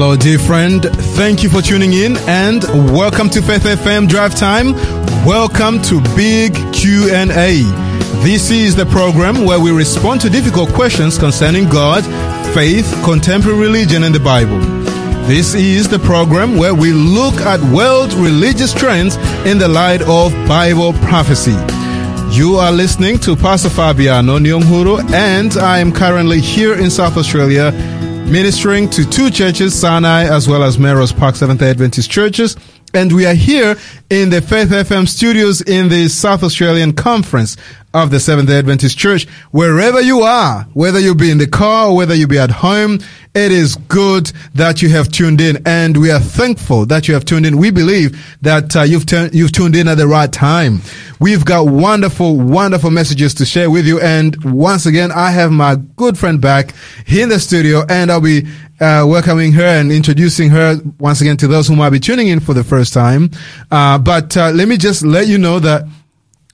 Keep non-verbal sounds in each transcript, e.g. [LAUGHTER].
Hello, dear friend. Thank you for tuning in and welcome to Faith FM Drive Time. Welcome to Big Q&A. This is the program where we respond to difficult questions concerning God, faith, contemporary religion, and the Bible. This is the program where we look at world religious trends in the light of Bible prophecy. You are listening to Pastor Fabiano Nyonghuru, and I am currently here in South Australia ministering to two churches, Sinai as well as Melrose Park Seventh Adventist churches. And we are here in the Faith FM studios in the South Australian Conference of the Seventh day Adventist Church. Wherever you are, whether you be in the car whether you be at home, it is good that you have tuned in and we are thankful that you have tuned in. We believe that uh, you've, you've tuned in at the right time. We've got wonderful, wonderful messages to share with you. And once again, I have my good friend back in the studio and I'll be uh, welcoming her and introducing her once again to those who might be tuning in for the first time. Uh, but uh, let me just let you know that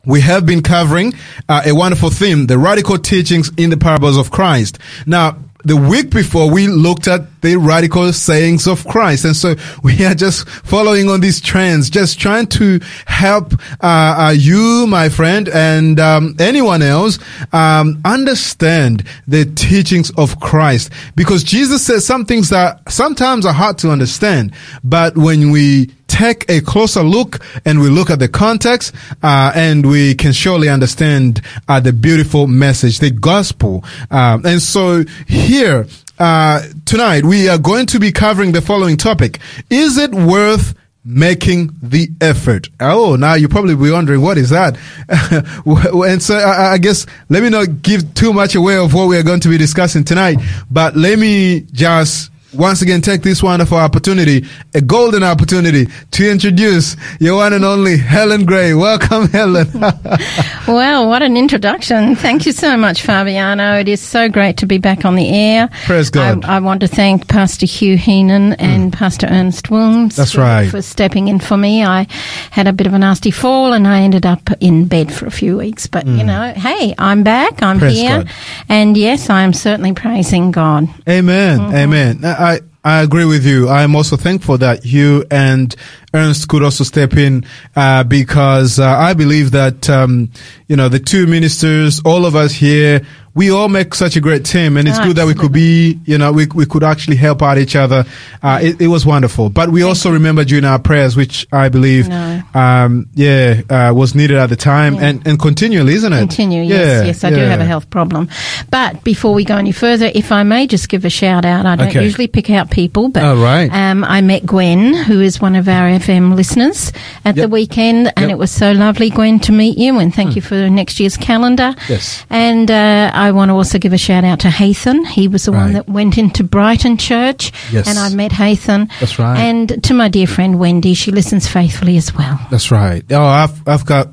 we have been covering uh, a wonderful theme, the radical teachings in the parables of Christ. Now, the week before we looked at the radical sayings of Christ. And so we are just following on these trends, just trying to help, uh, uh, you, my friend, and, um, anyone else, um, understand the teachings of Christ. Because Jesus says some things that sometimes are hard to understand, but when we take a closer look and we look at the context, uh, and we can surely understand uh, the beautiful message, the gospel. Um, and so here uh, tonight we are going to be covering the following topic: Is it worth making the effort. Oh, now you probably be wondering what is that? [LAUGHS] and so I, I, guess let me not give too much away of what we are going to be discussing tonight, but let me just once again take this wonderful opportunity, a golden opportunity to introduce your one and only Helen Gray. Welcome, Helen. [LAUGHS] well, what an introduction. Thank you so much, Fabiano. It is so great to be back on the air. Praise God. I, I want to thank Pastor Hugh Heenan and mm. Pastor Ernest Williams. That's right. For stepping in for me. I had a bit of a nasty fall and I ended up in bed for a few weeks. But, mm. you know, hey, I'm back. I'm Praise here. God. And yes, I am certainly praising God. Amen. Mm-hmm. Amen. I, I agree with you. I'm also thankful that you and Ernst could also step in uh, because uh, I believe that um, you know the two ministers, all of us here, we all make such a great team, and it's good that we could be, you know, we we could actually help out each other. Uh, it, it, was wonderful, but we also remember during our prayers, which I believe, no. um, yeah, uh, was needed at the time yeah. and and continually, isn't it? Continue, yes, yes. I yeah. do have a health problem, but before we go any further, if I may just give a shout out, I don't okay. usually pick out people, but oh, right. um, I met Gwen, who is one of our FM listeners, at yep. the weekend, and yep. it was so lovely, Gwen, to meet you, and thank mm. you for next year's calendar. Yes, and uh, I want to also give a shout out to Hathan. He was the right. one that went into Brighton Church, yes. and I met Hathan. That's right. And to my dear friend Wendy, she listens faithfully as well. That's right. Oh, I've I've got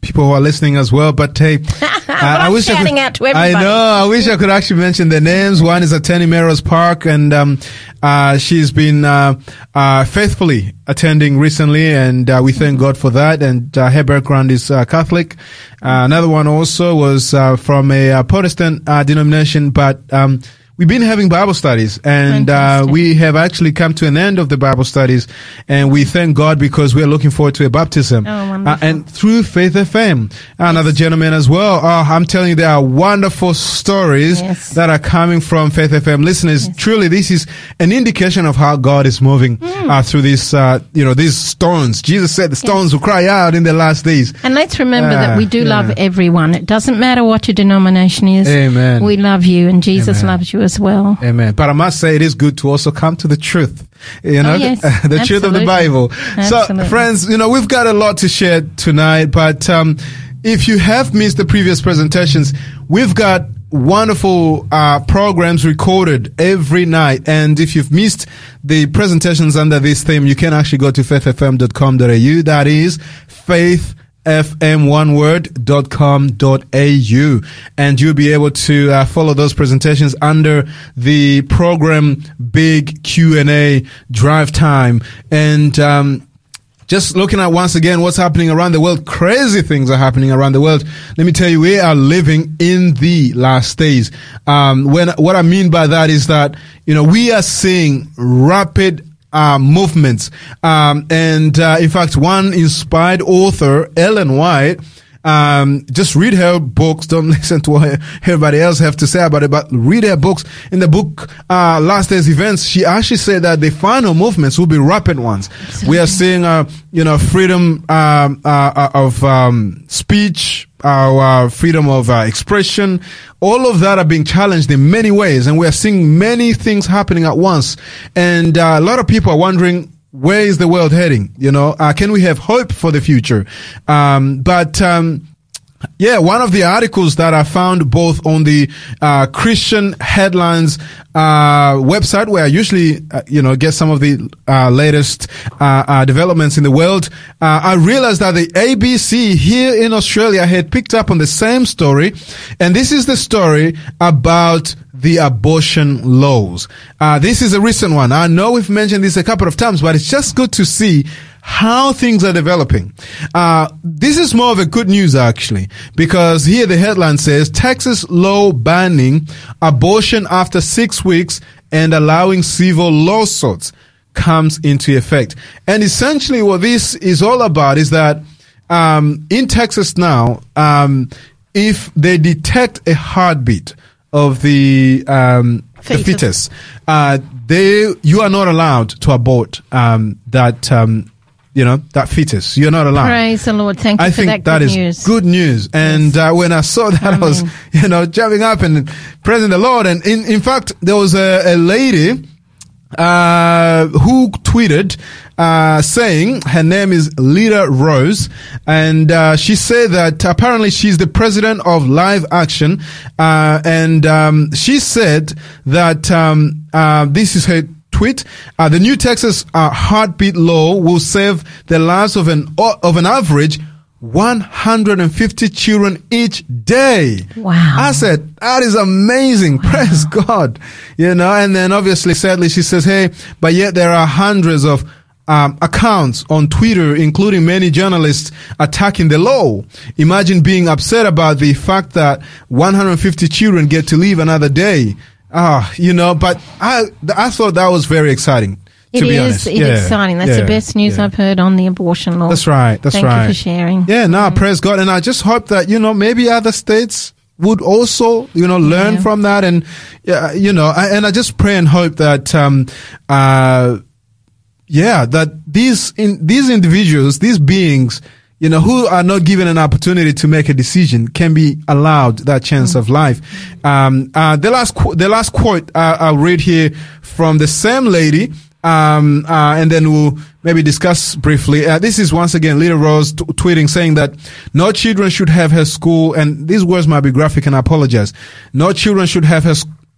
people who are listening as well. But hey, uh, [LAUGHS] I wish I could, out to everybody. I know. I wish I could actually mention the names. One is attending Melrose Park, and um, uh, she's been uh, uh, faithfully attending recently, and uh, we thank God for that. And uh, her background is Catholic. another one also was from a Protestant denomination, but. Um, We've been having Bible studies and uh, we have actually come to an end of the Bible studies and we thank God because we're looking forward to a baptism. Oh, uh, and through Faith FM, another yes. gentleman as well. Oh, I'm telling you, there are wonderful stories yes. that are coming from Faith FM listeners. Yes. Truly, this is an indication of how God is moving mm. uh, through these, uh, you know, these stones. Jesus said the stones will cry out in the last days. And let's remember that we do yeah. love everyone. It doesn't matter what your denomination is. Amen. We love you and Jesus Amen. loves you as well. Amen. But I must say it is good to also come to the truth. You know, oh, yes. [LAUGHS] the Absolutely. truth of the Bible. Absolutely. So friends, you know, we've got a lot to share tonight, but, um, if you have missed the previous presentations, we've got wonderful uh, programs recorded every night. And if you've missed the presentations under this theme, you can actually go to faithfm.com.au. That is faith fm1word.com.au and you'll be able to uh, follow those presentations under the program big q&a drive time and um, just looking at once again what's happening around the world, crazy things are happening around the world. Let me tell you, we are living in the last days. Um, when, what I mean by that is that, you know, we are seeing rapid uh, movements. Um, and uh, in fact, one inspired author, Ellen White, um, just read her books. Don't [LAUGHS] listen to what everybody else have to say about it, but read her books. In the book, uh, Last Days Events, she actually said that the final movements will be rapid ones. Absolutely. We are seeing, uh, you know, freedom, um, uh, uh of, um, speech, our freedom of uh, expression, all of that are being challenged in many ways, and we are seeing many things happening at once. And uh, a lot of people are wondering where is the world heading? You know, uh, can we have hope for the future? Um, but, um, yeah, one of the articles that I found both on the uh, Christian headlines uh, website, where I usually, uh, you know, get some of the uh, latest uh, uh, developments in the world, I realized that the ABC here in Australia had picked up on the same story, and this is the story about the abortion laws. this is a recent one. I know we've mentioned this a couple of times, but it's just good to see how things are developing. Uh, this is more of a good news actually, because here the headline says Texas law banning abortion after six weeks and allowing civil lawsuits comes into effect. And essentially what this is all about is that, um, in Texas now, um, if they detect a heartbeat of the, um, fetus. the fetus, uh, they, you are not allowed to abort, um, that, um, you know, that fetus. You're not allowed. Praise the Lord. Thank you I think that, that is news. good news. And yes. uh, when I saw that, Amen. I was, [LAUGHS] you know, jumping up and praising the Lord. And in, in fact, there was a, a lady uh, who tweeted uh, saying her name is Lila Rose, and uh, she said that apparently she's the president of Live Action, uh, and um, she said that um, uh, this is her tweet. Uh, the new Texas uh, heartbeat law will save the lives of an of an average 150 children each day. Wow. I said, that is amazing. Wow. Praise God. You know, and then obviously, sadly, she says, hey, but yet there are hundreds of um, accounts on Twitter, including many journalists attacking the law. Imagine being upset about the fact that 150 children get to live another day. Ah, you know, but I I thought that was very exciting. It is. Honest. It yeah. exciting. That's yeah. the best news yeah. I've heard on the abortion law. That's right. That's Thank right. Thank you for sharing. Yeah. No, mm. praise God, and I just hope that you know maybe other states would also you know learn from that, and yeah, you know, I, and I just pray and hope that um uh yeah that these in these individuals, these beings you know, who are not given an opportunity to make a decision can be allowed that chance mm. of life. Um, uh, the last, qu- the last quote uh, I'll read here from the same lady, um, uh, and then we'll maybe discuss briefly. Uh, this is once again Lila Rose t- tweeting saying that no children should have her school, and these words might be graphic, and I apologize. No children should have her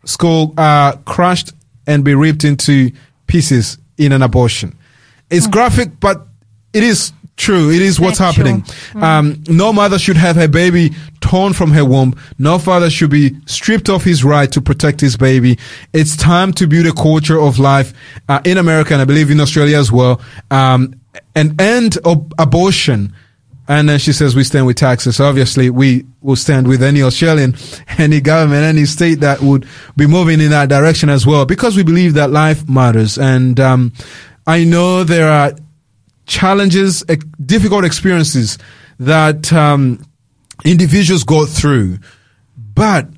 school uh, crushed and be ripped into pieces in an abortion. It's mm. graphic, but it is True, it is what's happening. Mm. Um, no mother should have her baby torn from her womb. No father should be stripped of his right to protect his baby. It's time to build a culture of life uh, in America and I believe in Australia as well. Um, and end ob- abortion. And then she says, we stand with Texas. Obviously, we will stand with any Australian, [LAUGHS] any government, any state that would be moving in that direction as well, because we believe that life matters. And, um, I know there are challenges, difficult experiences that um, individuals go through. But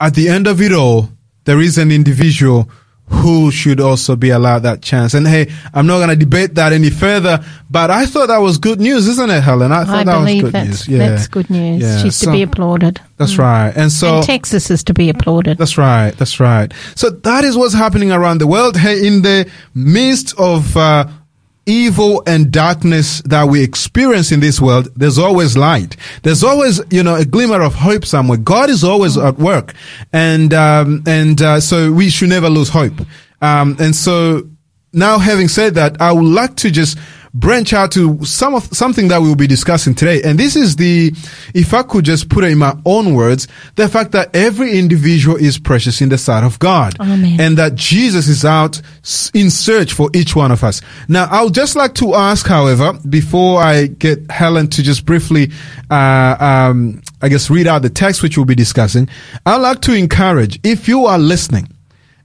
at the end of it all, there is an individual who should also be allowed that chance. And hey, I'm not going to debate that any further, but I thought that was good news, isn't it, Helen? I thought I that was good that's, news. Yeah. That's good news. Yeah. She's so, to be applauded. That's mm. right. And so and Texas is to be applauded. That's right. That's right. So that is what's happening around the world. Hey, in the midst of uh, evil and darkness that we experience in this world, there's always light. There's always, you know, a glimmer of hope somewhere. God is always at work. And, um, and, uh, so we should never lose hope. Um, and so now having said that, I would like to just branch out to some of something that we'll be discussing today. And this is the, if I could just put it in my own words, the fact that every individual is precious in the sight of God. Amen. And that Jesus is out in search for each one of us. Now, I would just like to ask, however, before I get Helen to just briefly, uh, um, I guess read out the text which we'll be discussing. I'd like to encourage, if you are listening,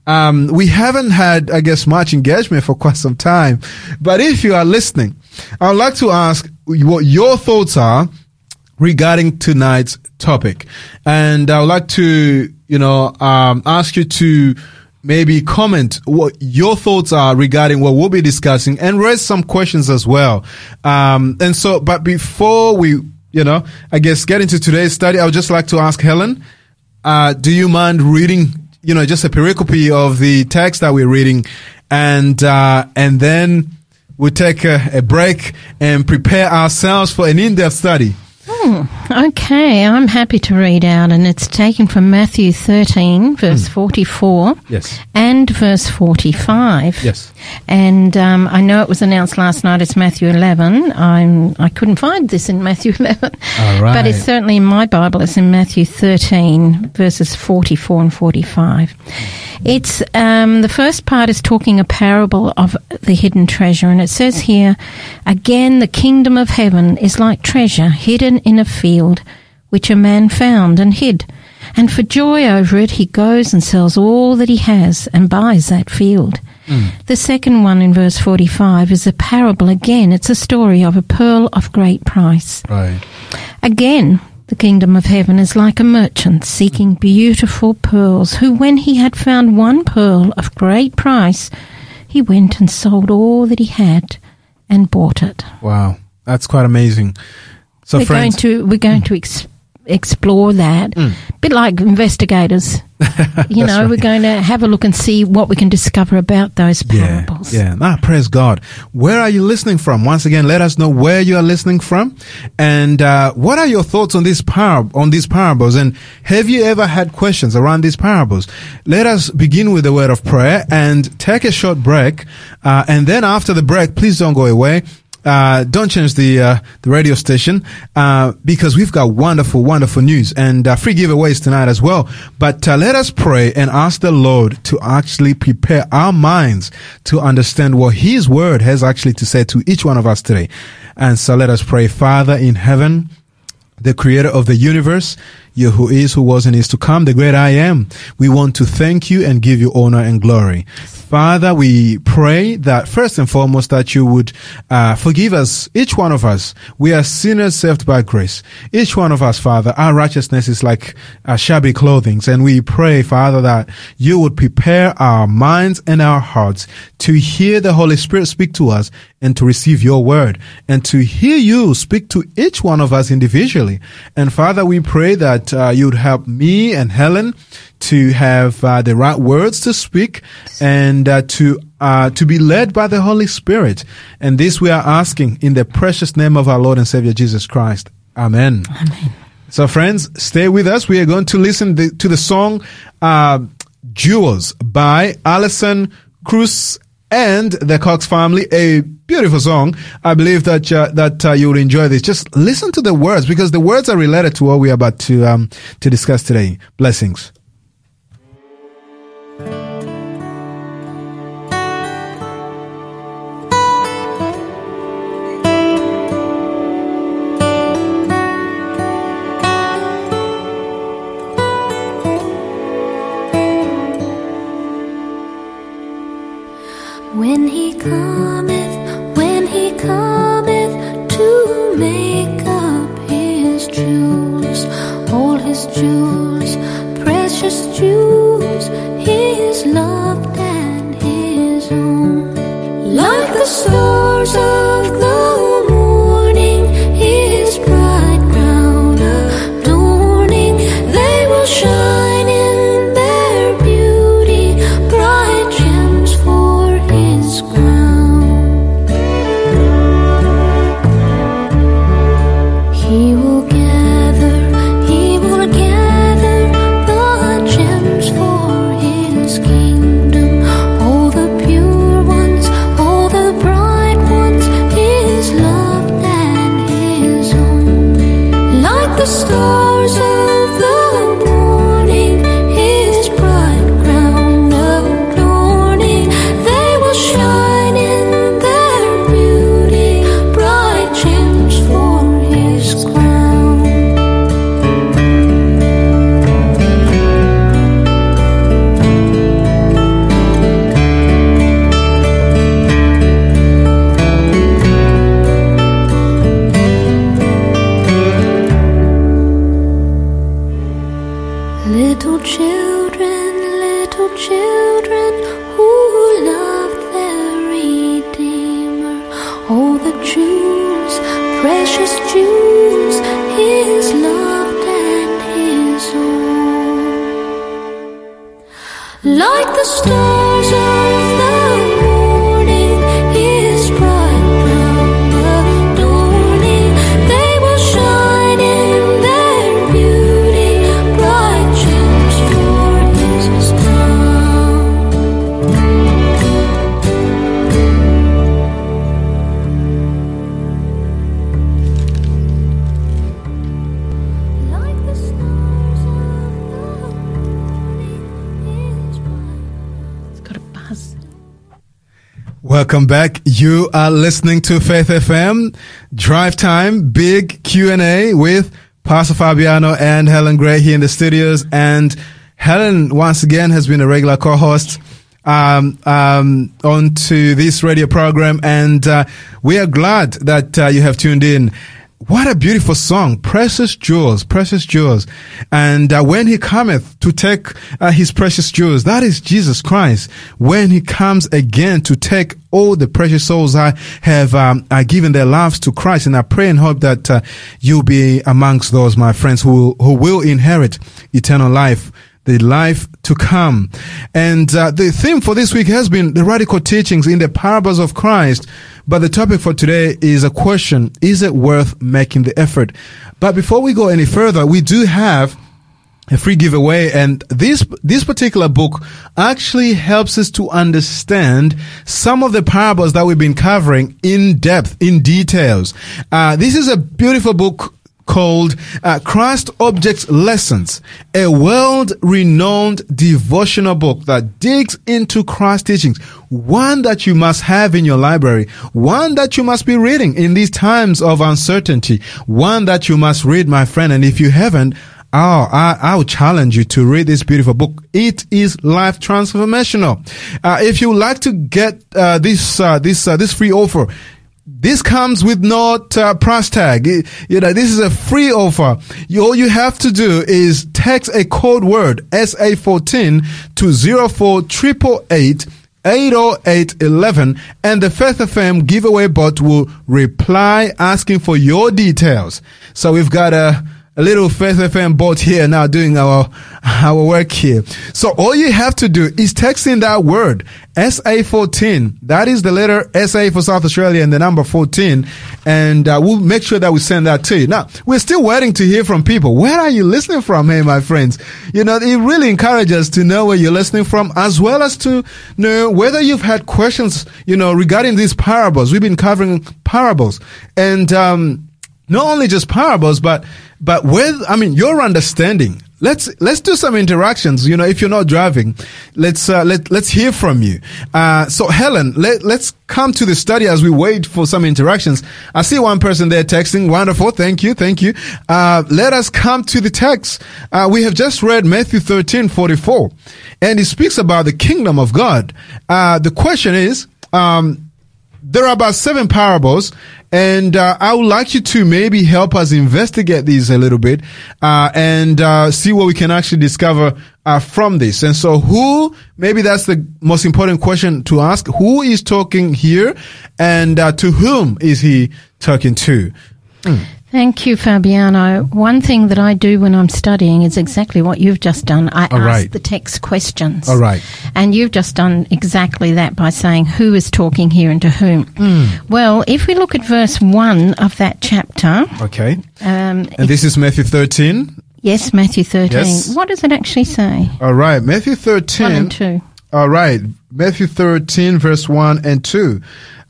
um, we haven't had, I guess, much engagement for quite some time. But if you are listening, I would like to ask what your thoughts are regarding tonight's topic. And I would like to, you know, um, ask you to maybe comment what your thoughts are regarding what we'll be discussing and raise some questions as well. Um, and so, but before we, you know, I guess get into today's study, I would just like to ask Helen, uh, do you mind reading, you know, just a pericope of the text that we're reading and, uh, and then we'll take a, a break and prepare ourselves for an in-depth study. Okay, I'm happy to read out, and it's taken from Matthew 13, verse 44, Yes. and verse 45. Yes. And um, I know it was announced last night. It's Matthew 11. I'm I couldn't find this in Matthew [LAUGHS] 11, All right. but it's certainly in my Bible. It's in Matthew 13, verses 44 and 45. It's um, the first part is talking a parable of the hidden treasure, and it says here, again, the kingdom of heaven is like treasure hidden in a field, which a man found and hid. And for joy over it, he goes and sells all that he has and buys that field. Hmm. The second one in verse 45 is a parable again. It's a story of a pearl of great price. Right. Again, the kingdom of heaven is like a merchant seeking beautiful pearls, who, when he had found one pearl of great price, he went and sold all that he had and bought it. Wow. That's quite amazing. So we're friends, going to we're going to ex- explore that, Mm. a bit like investigators. [LAUGHS] you know, we're going to have a look and see what we can discover about those yeah, parables. yeah. Ah, praise God. Where are you listening from? Once again, let us know where you are listening from, and uh, what are your thoughts on this par- on these parables? And have you ever had questions around these parables? Let us begin with a word of prayer and take a short break, uh, and then after the break, please don't go away. Uh, don't change the uh, the radio station uh, because we've got wonderful, wonderful news and uh, free giveaways tonight as well. But uh, let us pray and ask the Lord to actually prepare our minds to understand what His Word has actually to say to each one of us today. And so let us pray, Father in heaven the creator of the universe, you who is, who was, and is to come, the great I am. We want to thank you and give you honor and glory. Father, we pray that first and foremost that you would uh, forgive us, each one of us. We are sinners saved by grace. Each one of us, Father, our righteousness is like uh, shabby clothing, and we pray, Father, that you would prepare our minds and our hearts to hear the Holy Spirit speak to us and to receive your word and to hear you speak to each one of us individually. And Father, we pray that uh, you'd help me and Helen to have uh, the right words to speak and uh, to uh, to be led by the Holy Spirit. And this we are asking in the precious name of our Lord and Savior Jesus Christ. Amen. Amen. So, friends, stay with us. We are going to listen the, to the song uh, "Jewels" by Alison Krauss and the Cox family. A beautiful song. I believe that uh, that uh, you will enjoy this. Just listen to the words because the words are related to what we are about to um, to discuss today. Blessings. Welcome back. You are listening to Faith FM Drive Time Big Q&A with Pastor Fabiano and Helen Gray here in the studios. And Helen once again has been a regular co-host um, um, onto this radio program, and uh, we are glad that uh, you have tuned in. What a beautiful song, precious jewels, precious jewels. And uh, when he cometh to take uh, his precious jewels, that is Jesus Christ. When he comes again to take all the precious souls I have um, uh, given their lives to Christ, and I pray and hope that uh, you'll be amongst those, my friends, who who will inherit eternal life the life to come. And uh, the theme for this week has been the radical teachings in the parables of Christ. But the topic for today is a question Is it worth making the effort? But before we go any further, we do have a free giveaway and this this particular book actually helps us to understand some of the parables that we've been covering in depth in details uh, this is a beautiful book called uh, Christ's Object Lessons, a world renowned devotional book that digs into Christ teachings. One that you must have in your library. One that you must be reading in these times of uncertainty. One that you must read, my friend. And if you haven't, Oh, I, I'll challenge you to read this beautiful book. It is life transformational. Uh, if you would like to get uh, this uh, this uh, this free offer, this comes with no uh, price tag. It- you know, this is a free offer. You, all you have to do is text a code word SA14 to 04888 80811 and the Faith FM giveaway bot will reply asking for your details. So we've got a a little Faith FM bot here now doing our [LAUGHS] our work here. So all you have to do is text in that word SA14. That is the letter SA for South Australia and the number 14, and uh, we'll make sure that we send that to you. Now we're still waiting to hear from people. Where are you listening from, hey my friends? You know it really encourages us to know where you're listening from, as well as to know whether you've had questions, you know, regarding these parables. We've been covering parables, and um, not only just parables, but but with I mean your understanding. Let's let's do some interactions. You know, if you're not driving, let's uh, let let's hear from you. Uh, so Helen, let let's come to the study as we wait for some interactions. I see one person there texting. Wonderful, thank you, thank you. Uh, let us come to the text. Uh, we have just read Matthew 13, 44, and it speaks about the kingdom of God. Uh, the question is. Um, there are about seven parables, and uh, I would like you to maybe help us investigate these a little bit uh, and uh, see what we can actually discover uh, from this. And so, who? Maybe that's the most important question to ask. Who is talking here, and uh, to whom is he talking to? Thank you, Fabiano. One thing that I do when I'm studying is exactly what you've just done. I All ask right. the text questions. All right. And you've just done exactly that by saying who is talking here and to whom. Hmm. Well, if we look at verse 1 of that chapter, Okay. um, And this is Matthew 13. yes, Matthew 13, Yes. what does it actually say? All right. Matthew 13. 1 and 2. All right. Matthew 13, verse 1 and 2.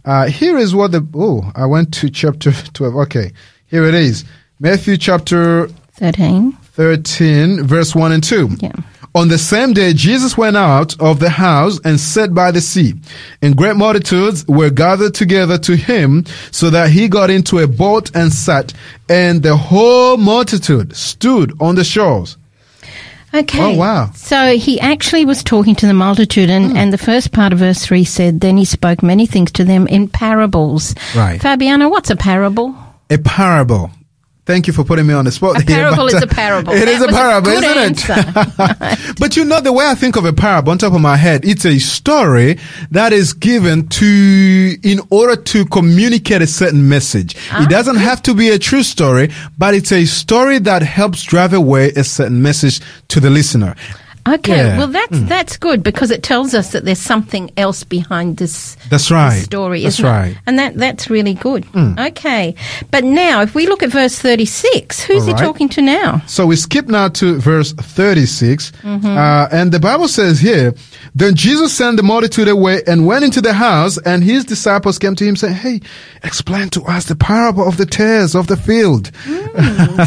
Uh, here is what the. Oh, I went to chapter [LAUGHS] 12. Okay. Here it is. Matthew chapter 13. 13, verse 1 and 2. Yeah. On the same day, Jesus went out of the house and sat by the sea. And great multitudes were gathered together to him, so that he got into a boat and sat, and the whole multitude stood on the shores. Okay. Oh, wow. So he actually was talking to the multitude, and, hmm. and the first part of verse 3 said, Then he spoke many things to them in parables. Right. Fabiano, what's a parable? A parable. Thank you for putting me on the spot. A here, parable but, is a parable. [LAUGHS] It That is a was a parable, isn't it? [LAUGHS] [LAUGHS] but you know, the way I think of a parable on top of my head, it's a story that is given to, in order to communicate a certain message. Ah. It doesn't have to be a true story, but it's a story that helps drive away a certain message to the listener. Okay, Yeah. well that's that's good because it tells us that there's something else behind this, That's this right. story, That's isn't it? right. And that that's really good. Okay, but now if we look at verse 36, who's All he talking to now? So we skip now to verse 36. Mm-hmm. Uh, and the Bible says here, Then Jesus sent the multitude away and went into the house, and his disciples came to him saying, Hey, explain to us the parable of the tares of the field.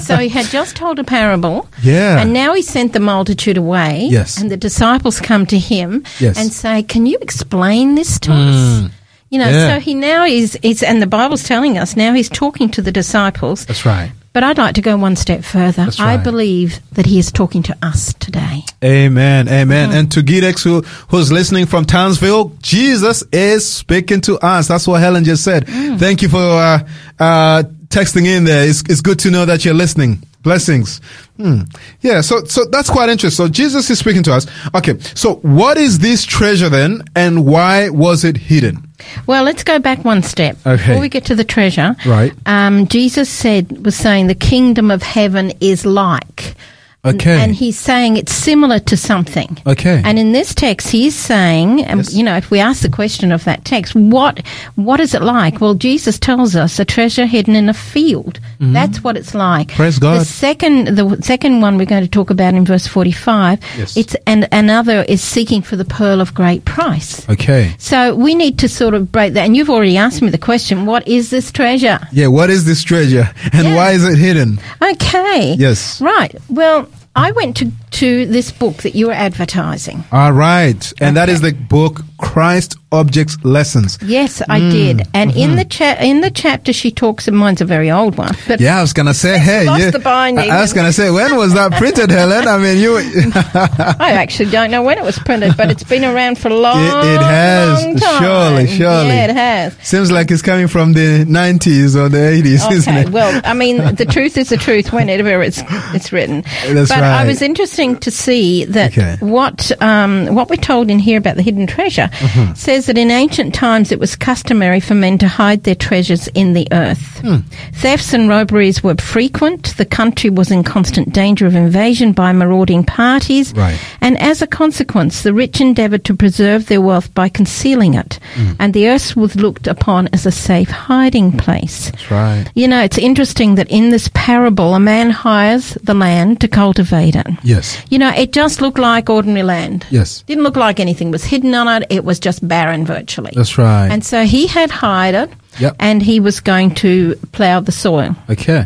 so he had just told a parable. [LAUGHS] Yeah. And now he sent the multitude away. Yes. And the disciples come to him Yes. and say, Can you explain this to us? You know, Yeah. so he now is, is, and the Bible's telling us now he's talking to the disciples. That's right. But I'd like to go one step further. That's I believe that he is talking to us today. Amen. Amen. Mm-hmm. And to Gidex who, who's listening from Townsville, Jesus is speaking to us. That's what Helen just said. Mm. Thank you for, uh, uh, texting in there. It's, it's good to know that you're listening. Blessings. Hmm. Yeah. So, so that's quite interesting. So Jesus is speaking to us. Okay. So what is this treasure then and why was it hidden? Well, let's go back one step. Okay. Before we get to the treasure, Right. um, Jesus said, was saying the kingdom of heaven is like. Okay. And he's saying it's similar to something. Okay. And in this text, he's saying, um, Yes. you know, if we ask the question of that text, what what is it like? Well, Jesus tells us a treasure hidden in a field. That's what it's like. Mm-hmm. Praise God. The second, the second one we're going to talk about in verse forty-five. Yes. It's and another is seeking for the pearl of great price. okay. So we need to sort of break that. And you've already asked me the question: What is this treasure? Yeah. What is this treasure and Yeah. why is it hidden? Okay. Yes. Right. Well, I went to to this book that you were advertising. All right. And that is the book Christ's Object Lessons. Yes, I Mm, did. And mm-hmm. in the cha- in the chapter, she talks. And mine's a very old one, but Yeah, I was gonna say, hey, lost you, the binding. I, I was gonna say, when was that printed, Helen? I mean, you. [LAUGHS] I actually don't know when it was printed. But it's been around for a long, [LAUGHS] It- it has. long time. Surely, surely. Yeah, it has. Seems like it's coming from the 90s or the 80s, isn't it? well, I mean, [LAUGHS] the truth is the truth whenever it's it's written. That's but I was interesting to see that Okay. what um, what we're told in here about the hidden treasure Mm-hmm. says that in ancient times it was customary for men to hide their treasures in the earth. Hmm. Thefts and robberies were frequent. The country was in constant danger of invasion by marauding parties, Right. and as a consequence, the rich endeavoured to preserve their wealth by concealing it, Hmm. and the earth was looked upon as a safe hiding place. That's right. You know, it's interesting that in this parable, a man hires the land to cultivate it. Yes. You know, it just looked like ordinary land. Yes. Didn't look like anything was hidden on it. It was just barren virtually. That's right. And so he had hired it Yep. and he was going to plough the soil. okay.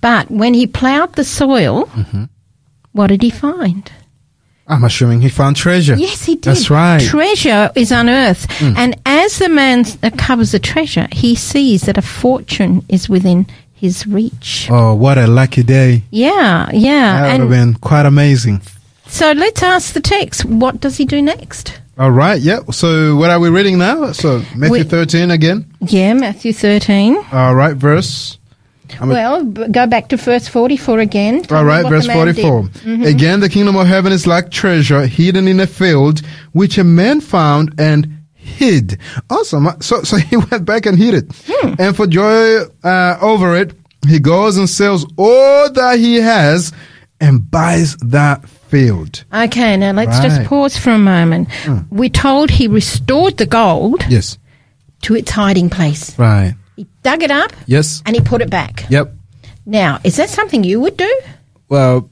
But when he ploughed the soil, Mm-hmm. what did he find? I'm assuming he found treasure. Yes, he did. That's right. Treasure is unearthed. And as the man uh, covers the treasure, he sees that a fortune is within his reach. Oh, what a lucky day. Yeah, yeah. That would have been quite amazing. so let's ask the text. What does he do next? All right. Yeah. So what are we reading now? So Matthew We- 13 again. Yeah, Matthew 13. All right. Verse. I'm Well, b- go back to verse 44 again. All right, verse 44. Mm-hmm. Again, the kingdom of heaven is like treasure hidden in a field, which a man found and hid. Awesome. So, so [LAUGHS] he went back and hid it. Hmm. And for joy uh, over it, he goes and sells all that he has and buys that field. Okay, now let's just Right. Hmm. pause for a moment. We're told he restored the gold Yes. to its hiding place. Right. He dug it up Yes. and he put it back. Yep. Now, is that something you would do? Well,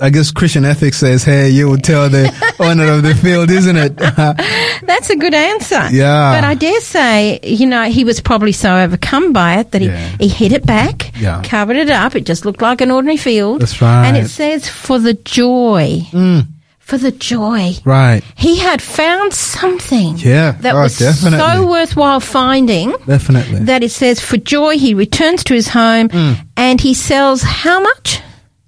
I guess Christian ethics says, hey, you would tell the [LAUGHS] owner of the field, isn't it? [LAUGHS] That's a good answer. Yeah. But I dare say, you know, he was probably so overcome by it that he, Yeah. he hid it back, Yeah. covered it up. It just looked like an ordinary field. That's right. And it says, for the joy. Mm, For the joy. right. He had found something Yeah. that Oh, was definitely. so worthwhile finding Definitely. that it says, for joy, he returns to his home Mm. and he sells how much?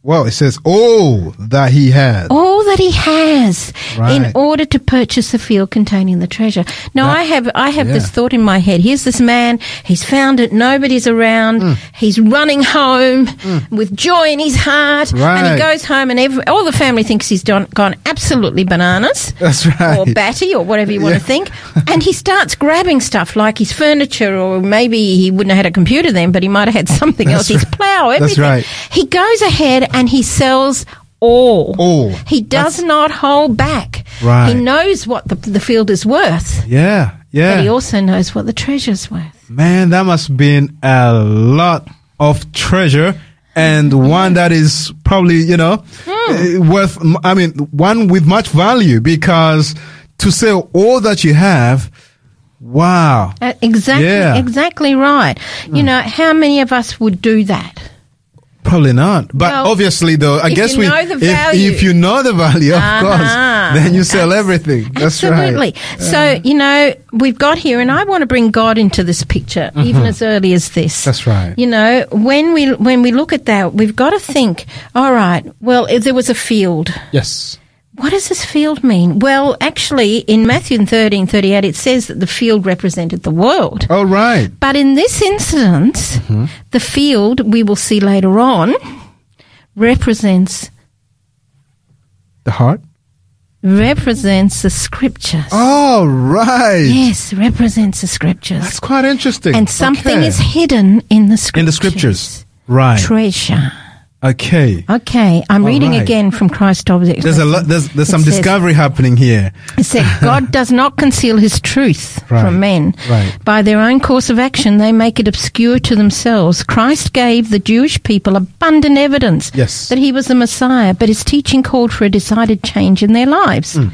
Well, it says all that he has. All that he has Right. in order to purchase the field containing the treasure. Now That- I have I have this thought in my head. Here's this man, he's found it, nobody's around, Hmm. he's running home with joy in his heart, and he goes home and every, all the family thinks he's done, gone absolutely bananas That's right. or batty or whatever you want Yeah. to think. [LAUGHS] And he starts grabbing stuff like his furniture, or maybe he wouldn't have had a computer then, but he might have had something [LAUGHS] That's else. His right. plow, That's right. He goes ahead and he sells all. All. He does That's- not hold back. Right. He knows what the, the field is worth, yeah, yeah. but he also knows what the treasure's worth. Man, that must have been a lot of treasure and one that is probably, you know, eh, worth, I mean, one with much value because to sell all that you have, wow. Uh, exactly, Yeah. exactly right. You know, how many of us would do that? Probably not. But Well, obviously, though, I if guess you we, know the if, value. if you know the value, of Uh-huh. course, then you sell everything. That's Absolutely. right. So, you know, we've got here, and I want to bring God into this picture, even as early as this. Mm-hmm. That's right. You know, when we when we look at that, we've got to think. All right. Well, if there was a field, Yes. What does this field mean? Well, actually, in Matthew thirteen thirty eight, it says that the field represented the world. All right. But in this instance, Mm-hmm. the field we will see later on represents The heart. represents the scriptures. All right. Yes, represents the scriptures. That's quite interesting. and something Okay. is hidden in the scriptures. in the scriptures. Right. Treasure. Okay. Okay, I'm All reading right. again from Christ Object. There's a lot. There's there's some says- discovery happening here. It said, [LAUGHS] God does not conceal his truth Right, from men. right. By their own course of action, they make it obscure to themselves. Christ gave the Jewish people abundant evidence Yes. that he was the Messiah, but his teaching called for a decided change in their lives. Hmm.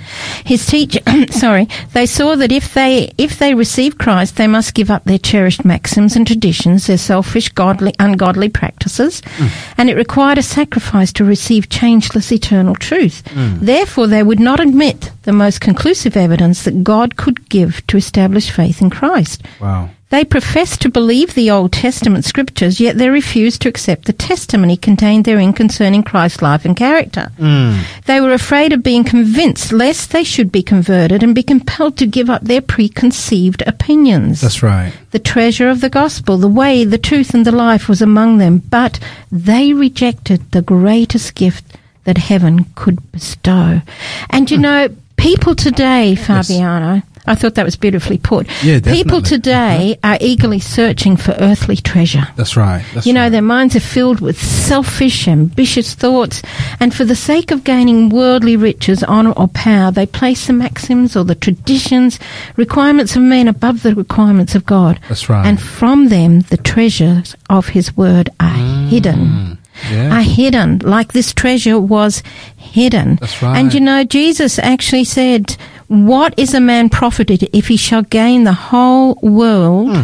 His teach, [CLEARS THROAT] sorry, they saw that if they, if they received Christ, they must give up their cherished maxims and traditions, their selfish, godly, ungodly practices, Hmm. and it required a sacrifice to receive changeless eternal truth. Hmm. Therefore, they would not admit the most conclusive evidence that God could give to establish faith in Christ. Wow. They professed to believe the Old Testament scriptures, yet they refused to accept the testimony contained therein concerning Christ's life and character. Hmm. They were afraid of being convinced lest they should be converted and be compelled to give up their preconceived opinions. That's right. The treasure of the gospel, the way, the truth, and the life was among them, but they rejected the greatest gift that heaven could bestow. And you know, people today, Fabiano, I thought that was beautifully put. Yeah, People definitely. today are eagerly searching for earthly treasure. That's right. That's You know, right. their minds are filled with selfish, ambitious thoughts, and for the sake of gaining worldly riches, honour, or power, they place the maxims or the traditions, requirements of men above the requirements of God. That's right. And from them, the treasures of His Word are hidden. Mm. Yeah. Are hidden, like this treasure was hidden. That's right. And you know, Jesus actually said, What is a man profited if he shall gain the whole world Hmm.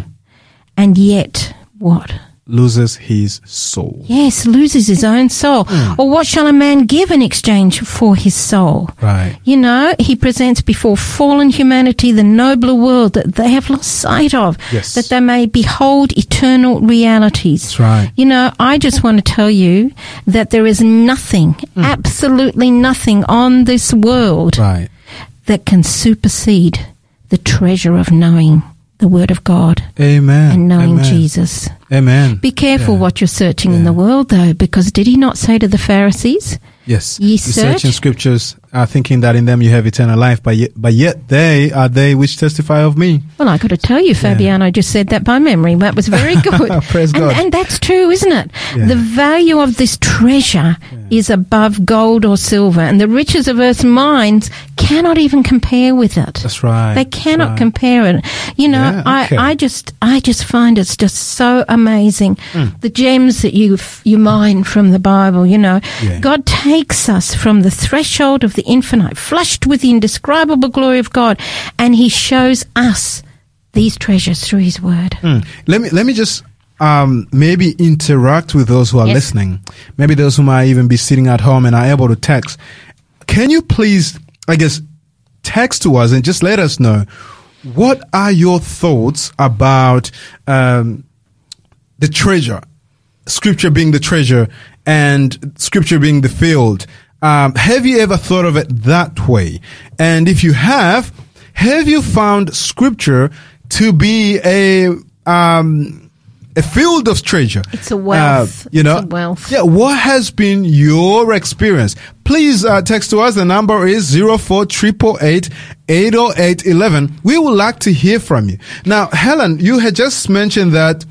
and yet what? Loses his soul. Yes, loses his own soul. Hmm. Or what shall a man give in exchange for his soul? Right. You know, he presents before fallen humanity the nobler world that they have lost sight of, Yes. that they may behold eternal realities. That's right. You know, I just want to tell you that there is nothing, Hmm. absolutely nothing on this world Right. That can supersede the treasure of knowing the Word of God Amen. and knowing Amen. Jesus. Amen. Be careful Yeah. what you're searching in the world, though, because did he not say to the Pharisees, Yes. Ye search in scriptures, uh, thinking that in them you have eternal life, but yet, but yet they are they which testify of me. Well, I got to tell you, Fabiano I just said that by memory. That was very [LAUGHS] good. Praise and, God. and that's true, isn't it? Yeah. The value of this treasure is above gold or silver, and the riches of earth's mines cannot even compare with it. That's right. They cannot right. compare it. You know, Yeah, okay. I, I just, I just find it's just so amazing Hmm. the gems that you you mine from the Bible. You know, Yeah. God takes us from the threshold of the infinite, flushed with the indescribable glory of God, and He shows us these treasures through His Word. Mm. Let me let me just um, maybe interact with those who are Yes. listening. Maybe those who might even be sitting at home and are able to text. Can you please, I guess, text to us and just let us know what are your thoughts about um, the treasure, scripture being the treasure, and scripture being the field. Um, have you ever thought of it that way? And if you have, have you found scripture to be a, um, a field of treasure. It's a wealth. Uh, you know, It's a wealth. Yeah. What has been your experience? Please uh, text to us. The number is zero four triple eight eight zero eight eleven. We would like to hear from you. Now, Helen, you had just mentioned that.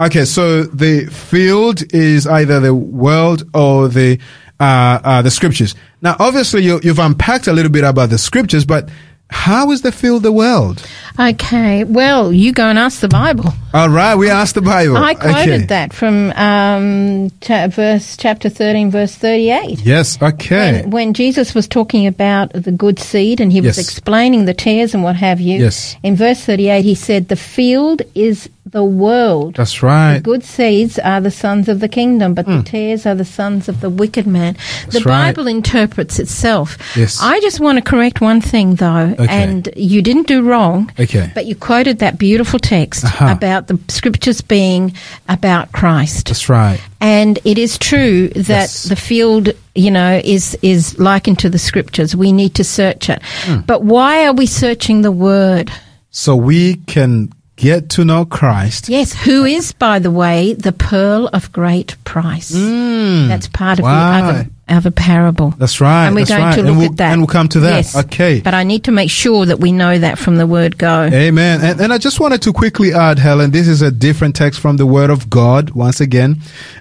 Okay, so the field is either the world or the uh, uh, the scriptures. Now, obviously, you, you've unpacked a little bit about the scriptures, but how is the field the world? Okay, well, you go and ask the Bible. All right, we asked the Bible. I quoted okay. that from um, cha- verse chapter 13, verse 38. Yes, okay. When, when Jesus was talking about the good seed and he was Yes. explaining the tares and what have you, Yes. in verse 38 he said, The field is the world. That's right. The good seeds are the sons of the kingdom, but the tares are the sons of the wicked man. the Hmm. right. Bible interprets itself. Yes. I just want to correct one thing, though, Okay. and you didn't do wrong. Okay. But you quoted that beautiful text Uh-huh. about the scriptures being about Christ. That's right. And it is true that Yes. the field, you know, is is likened to the scriptures. We need to search it. Hmm. But why are we searching the word? So we can get to know Christ. Yes, who is, by the way, the pearl of great price. That's part of. Wow. the other other parable. That's right. And we're going right. to And look we'll- at that. And we'll come to that. Yes. Okay. But I need to make sure that we know that from the word go. Amen. And, and I just wanted to quickly add, Helen, this is a different text from the Word of God. Once again,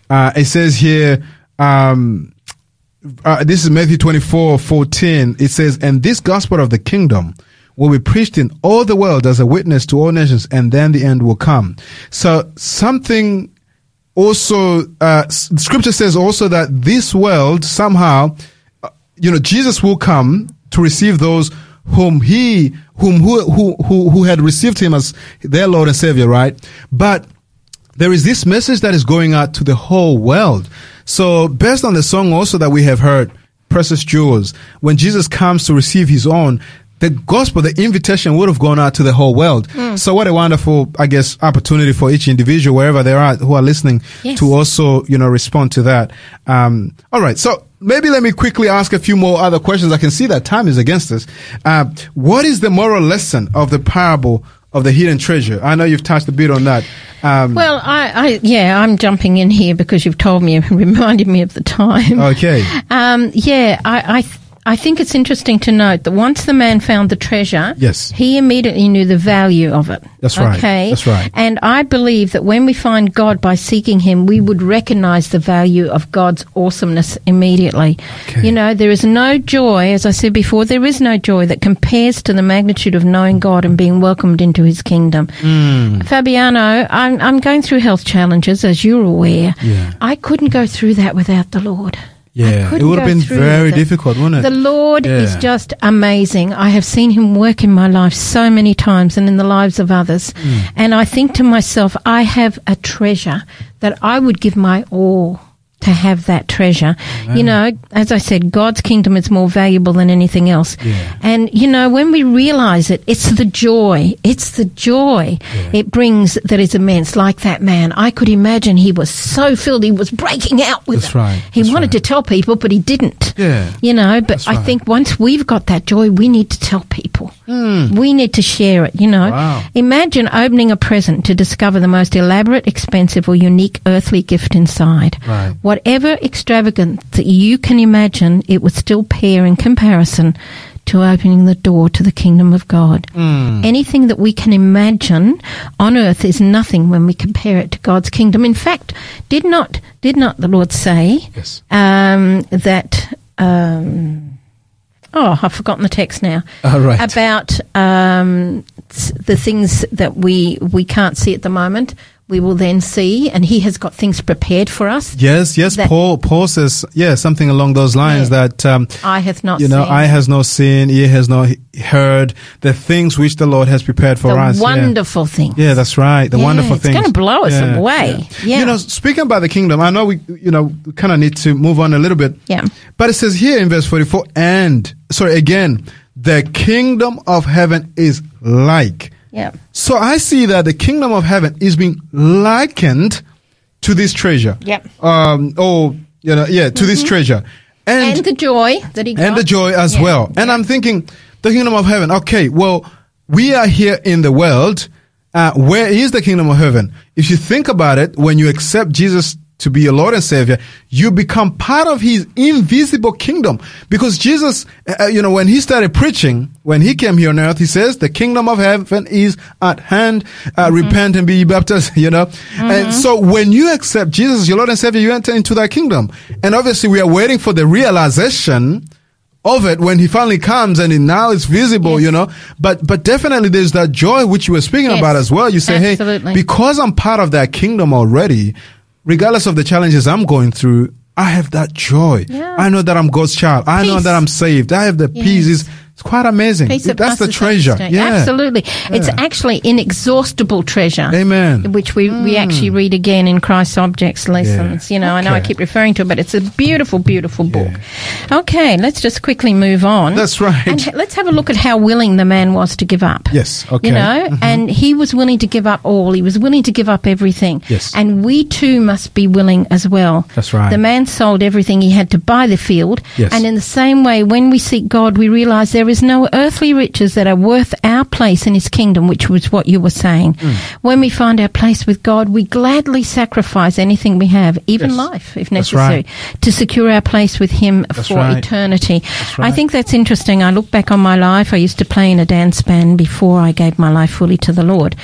uh, it says here, um, uh, this is Matthew 24, 14. It says, And this gospel of the kingdom will be preached in all the world as a witness to all nations, and then the end will come. So something also, uh, scripture says also that this world somehow, uh, you know, Jesus will come to receive those whom he, whom, who, who, who, who had received him as their Lord and Savior, right? But there is this message that is going out to the whole world. So based on the song also that we have heard, Precious Jewels, when Jesus comes to receive his own, the gospel, the invitation would have gone out to the whole world. So what a wonderful, I guess, opportunity for each individual, wherever they are, who are listening Yes. to also, you know, respond to that. Um, all right. So maybe let me quickly ask a few more other questions. I can see that time is against us. Uh, what is the moral lesson of the parable of the hidden treasure? I know you've touched a bit on that. Um, Well, I, I, yeah, I'm jumping in here because you've told me, and [LAUGHS] reminded me of the time. okay. Um, yeah, I, I, I think it's interesting to note that once the man found the treasure, Yes. he immediately knew the value of it. That's right. Okay, That's right. And I believe that when we find God by seeking Him, we would recognize the value of God's awesomeness immediately. Okay. You know, there is no joy, as I said before, there is no joy that compares to the magnitude of knowing God and being welcomed into His kingdom. Hmm. Fabiano, I'm, I'm going through health challenges, as you're aware. Yeah. I couldn't go through that without the Lord. Yeah, it would have been very difficult, wouldn't it? The Lord is just amazing. I have seen Him work in my life so many times and in the lives of others. Hmm. And I think to myself, I have a treasure that I would give my all to have that treasure. You know, as I said, God's kingdom is more valuable than anything else. Yeah. And, you know, when we realize it, it's the joy. It's the joy it brings that is immense. Like that man. I could imagine he was so filled, he was breaking out with That's it. right. He That's wanted right. to tell people, but he didn't. Yeah. You know, but That's I right. think once we've got that joy, we need to tell people. We need to share it, you know. Wow. Imagine opening a present to discover the most elaborate, expensive, or unique earthly gift inside. Right. Whatever extravagant that you can imagine, it would still pair in comparison to opening the door to the kingdom of God. Hmm. Anything that we can imagine on earth is nothing when we compare it to God's kingdom. In fact, did not did not the Lord say Yes. um, that? Um, oh, I've forgotten the text now. [LAUGHS] All right. About um, the things that we we can't see at the moment, we will then see, and He has got things prepared for us. Yes, yes. Paul, Paul says, yeah, something along those lines Yeah. that, um, Eye hath not you know, seen. eye has no seen, ear has not heard the things which the Lord has prepared for the us. Yeah. wonderful thing. Yeah, that's right. The Yeah, wonderful it's things. gonna blow us away. Yeah. You know, speaking about the kingdom, I know we, you know, kind of need to move on a little bit. Yeah. But it says here in verse 44, and, sorry, again, the kingdom of heaven is like. Yeah. So I see that the kingdom of heaven is being likened to this treasure. Yep. Um, or, you know, yeah, to this treasure. and, And the joy that he got. and the joy as Yeah. well. And I'm thinking, the kingdom of heaven. Okay, well, we are here in the world. Uh, where is the kingdom of heaven? If you think about it, when you accept Jesus to be your Lord and Savior, you become part of His invisible kingdom. Because Jesus, uh, you know, when He started preaching, when He came here on earth, He says, the kingdom of heaven is at hand. Uh, Repent and be baptized, [LAUGHS] you know. And so when you accept Jesus your Lord and Savior, you enter into that kingdom. And obviously we are waiting for the realization of it when he finally comes and it, now it's visible, Yes. you know. But but definitely there's that joy which you were speaking Yes. about as well. You say, Absolutely. hey, because I'm part of that kingdom already, regardless of the challenges I'm going through, I have that joy. Yeah. I know that I'm God's child. I know that I'm saved. I have the Yes. peace. It's, it's quite amazing. Peace that That's the treasure. Yeah. Absolutely. It's actually inexhaustible treasure. Amen. Which we, we mm. actually read again in Christ's Objects lessons. You know, I know I keep referring to it, but it's a beautiful, beautiful book. Okay, let's just quickly move on. That's right. And let's have a look at how willing the man was to give up. Yes, okay. You know, mm-hmm. and he was willing to give up all. He was willing to give up everything. Yes. And we too must be willing as well. That's right. The man sold everything he had to buy the field. Yes. And in the same way, when we seek God, we realize there is no earthly riches that are worth our place in his kingdom, which was what you were saying. Mm. When we find our place with God, we gladly sacrifice anything we have, even Yes. life, if necessary, right. to secure our place with him That's for right. eternity. I think that's interesting. I look back on my life. I used to play in a dance band before I gave my life fully to the Lord.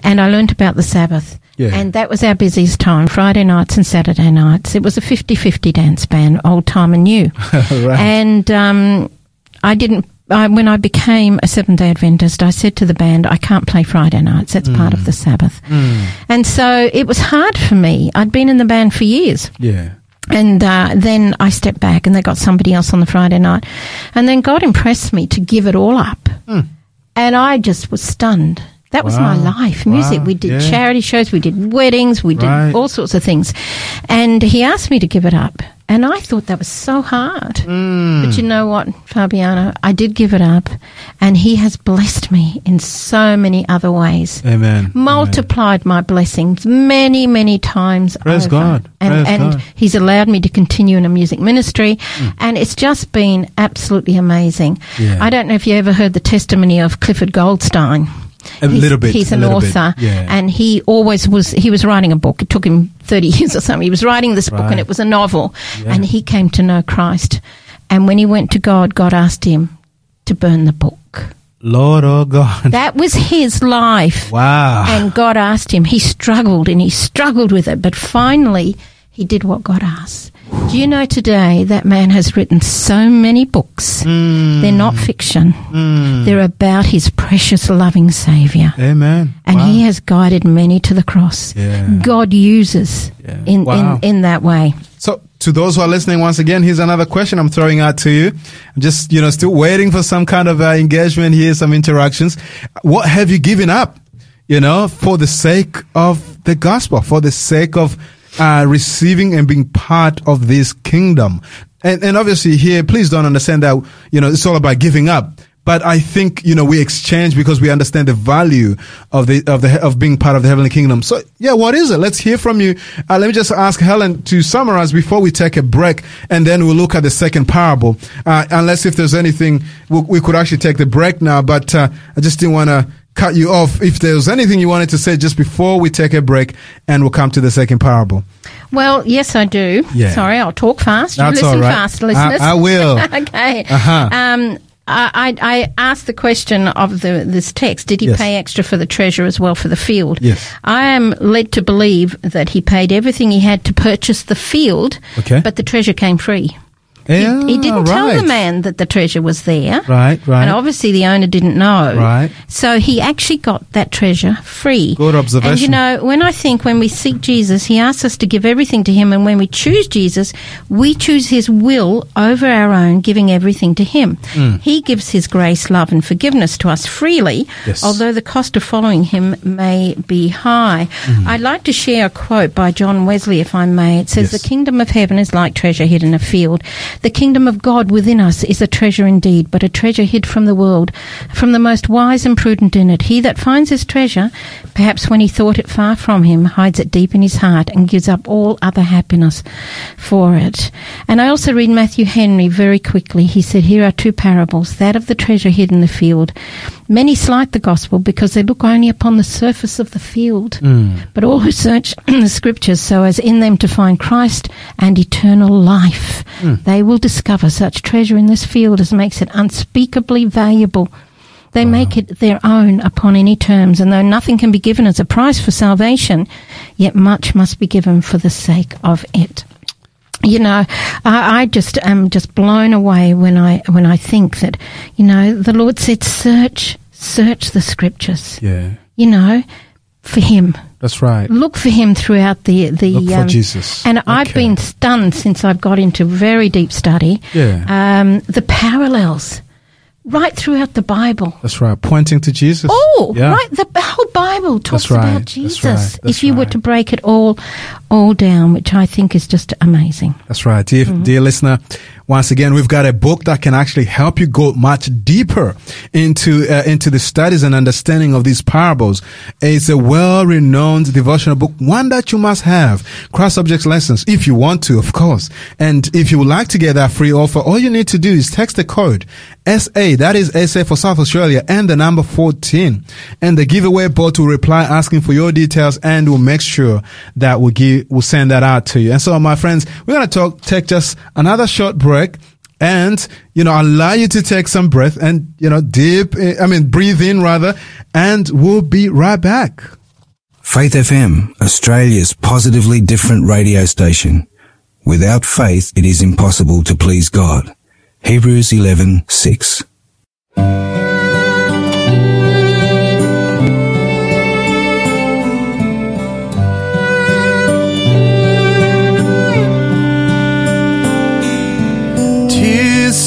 And I learned about the Sabbath. Yeah. And that was our busiest time, Friday nights and Saturday nights. It was a 50-50 dance band, old time and new. [LAUGHS] Right. And um, I didn't. I, when I became a Seventh Day Adventist, I said to the band, "I can't play Friday nights. That's part Hmm. of the Sabbath." And so it was hard for me. I'd been in the band for years. Yeah. And uh, then I stepped back and they got somebody else on the Friday night. And then God impressed me to give it all up. And I just was stunned. That was my life. Music. Wow. We did Yeah. charity shows, we did weddings, we did Right. all sorts of things. And he asked me to give it up. And I thought that was so hard. Hmm. But you know what, Fabiano? I did give it up. And he has blessed me in so many other ways Amen. multiplied my blessings many, many times. Praise over. God. And, Praise and God. He's allowed me to continue in a music ministry, Hmm. and it's just been absolutely amazing. Yeah. I don't know if you ever heard the testimony of Clifford Goldstein. A He's- little bit, He's an author, yeah. and he always was. He was writing a book. It took him thirty [LAUGHS] years or something. He was writing this book, Right. and it was a novel. Yeah. And he came to know Christ. And when he went to God, God asked him to burn the book. Lord, oh God. That was his life. Wow. And God asked him. He struggled and he struggled with it, but finally he did what God asked. Do you know today that man has written so many books? Mm. They're not fiction. They're about his precious loving Savior. Amen. And Wow. he has guided many to the cross. Yeah. God uses Yeah. in, Wow. in, in that way. So, to those who are listening, once again, here's another question I'm throwing out to you. I'm just, you know, still waiting for some kind of uh, engagement here, some interactions. What have you given up, you know, for the sake of the gospel, for the sake of uh, receiving and being part of this kingdom? And, and obviously here, please don't understand that, you know, it's all about giving up. But I think, you know, we exchange because we understand the value of the, of the, of being part of the heavenly kingdom. So yeah, what is it? Let's hear from you. Uh, let me just ask Helen to summarize before we take a break and then we'll look at the second parable. Uh, unless if there's anything, we, we could actually take the break now, but, uh, I just didn't want to cut you off. If there was anything you wanted to say just before we take a break and we'll come to the second parable. Well, yes, I do. Yeah. Sorry, I'll talk fast. You That's listen right. fast, I- listeners. I will. [LAUGHS] okay. Uh-huh. Um, I, I I asked the question of the this text: Did he Yes. pay extra for the treasure as well for the field? Yes. I am led to believe that he paid everything he had to purchase the field, Okay. but the treasure came free. Yeah, he, he didn't tell the man that the treasure was there. Right, right. And obviously the owner didn't know. Right. So he actually got that treasure free. Good observation. And you know, when I think when we seek Jesus, he asks us to give everything to him. And when we choose Jesus, we choose his will over our own, giving everything to him. Hmm. He gives his grace, love, and forgiveness to us freely, Yes. although the cost of following him may be high. Hmm. I'd like to share a quote by John Wesley, if I may. It says, Yes. The kingdom of heaven is like treasure hid in a field. The kingdom of God within us is a treasure indeed, but a treasure hid from the world, from the most wise and prudent in it. He that finds his treasure, perhaps when he thought it far from him, hides it deep in his heart and gives up all other happiness for it. And I also read Matthew Henry very quickly. He said, Here are two parables that of the treasure hid in the field. Many slight the gospel because they look only upon the surface of the field. Hmm. But all who search [CLEARS THROAT] the scriptures so as in them to find Christ and eternal life, hmm. they will discover such treasure in this field as makes it unspeakably valuable. They make it their own upon any terms, and though nothing can be given as a price for salvation, yet much must be given for the sake of it you know, I, I just am just blown away when I when I think that, you know, the Lord said, "Search, search the Scriptures." Yeah. You know, for Him, That's right. look for Him throughout the the. Look for um, Jesus. And I've been stunned since I've got into very deep study. Yeah. Um, the parallels, right throughout the Bible. That's right. Pointing to Jesus. Oh, yeah. right. The whole Bible talks That's right, about that's Jesus. right, that's if you were to break it all, all down, which I think is just amazing. That's right. Dear, Mm-hmm. dear listener, once again, we've got a book that can actually help you go much deeper into, uh, into the studies and understanding of these parables. It's a well-renowned devotional book, one that you must have. Christ's Object Lessons, if you want to, of course. And if you would like to get that free offer, all you need to do is text the code SA, that is SA for South Australia, and the number 14. And the giveaway bot will reply asking for your details and we'll make sure that we'll give, we'll send that out to you. And so, my friends, we're going to talk, take just another short break and, you know, allow you to take some breath and, you know, deep, eh, I mean, breathe in rather, and we'll be right back. Faith FM, Australia's positively different radio station. Without faith, it is impossible to please God. Hebrews 11:6. Tis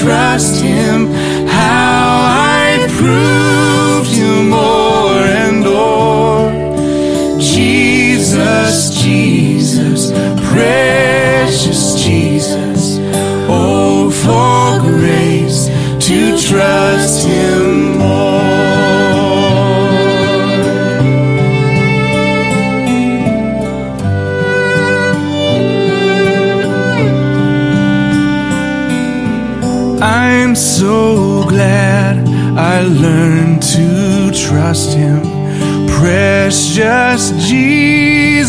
trust him, how I proved him more and more. Jesus, Jesus, precious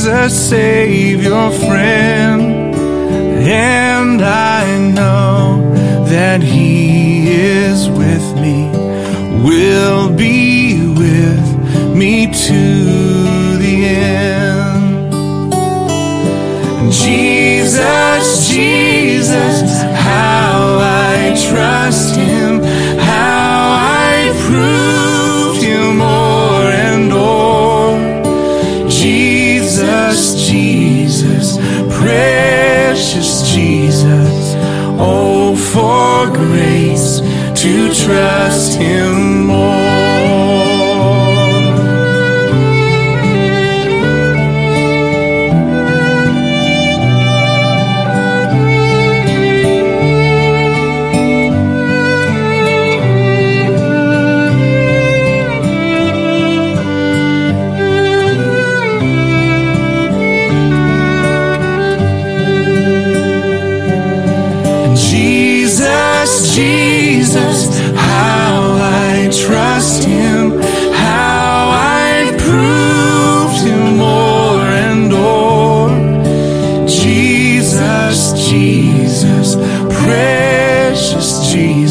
Jesus, Savior, friend. And I know that he is with me, will be trust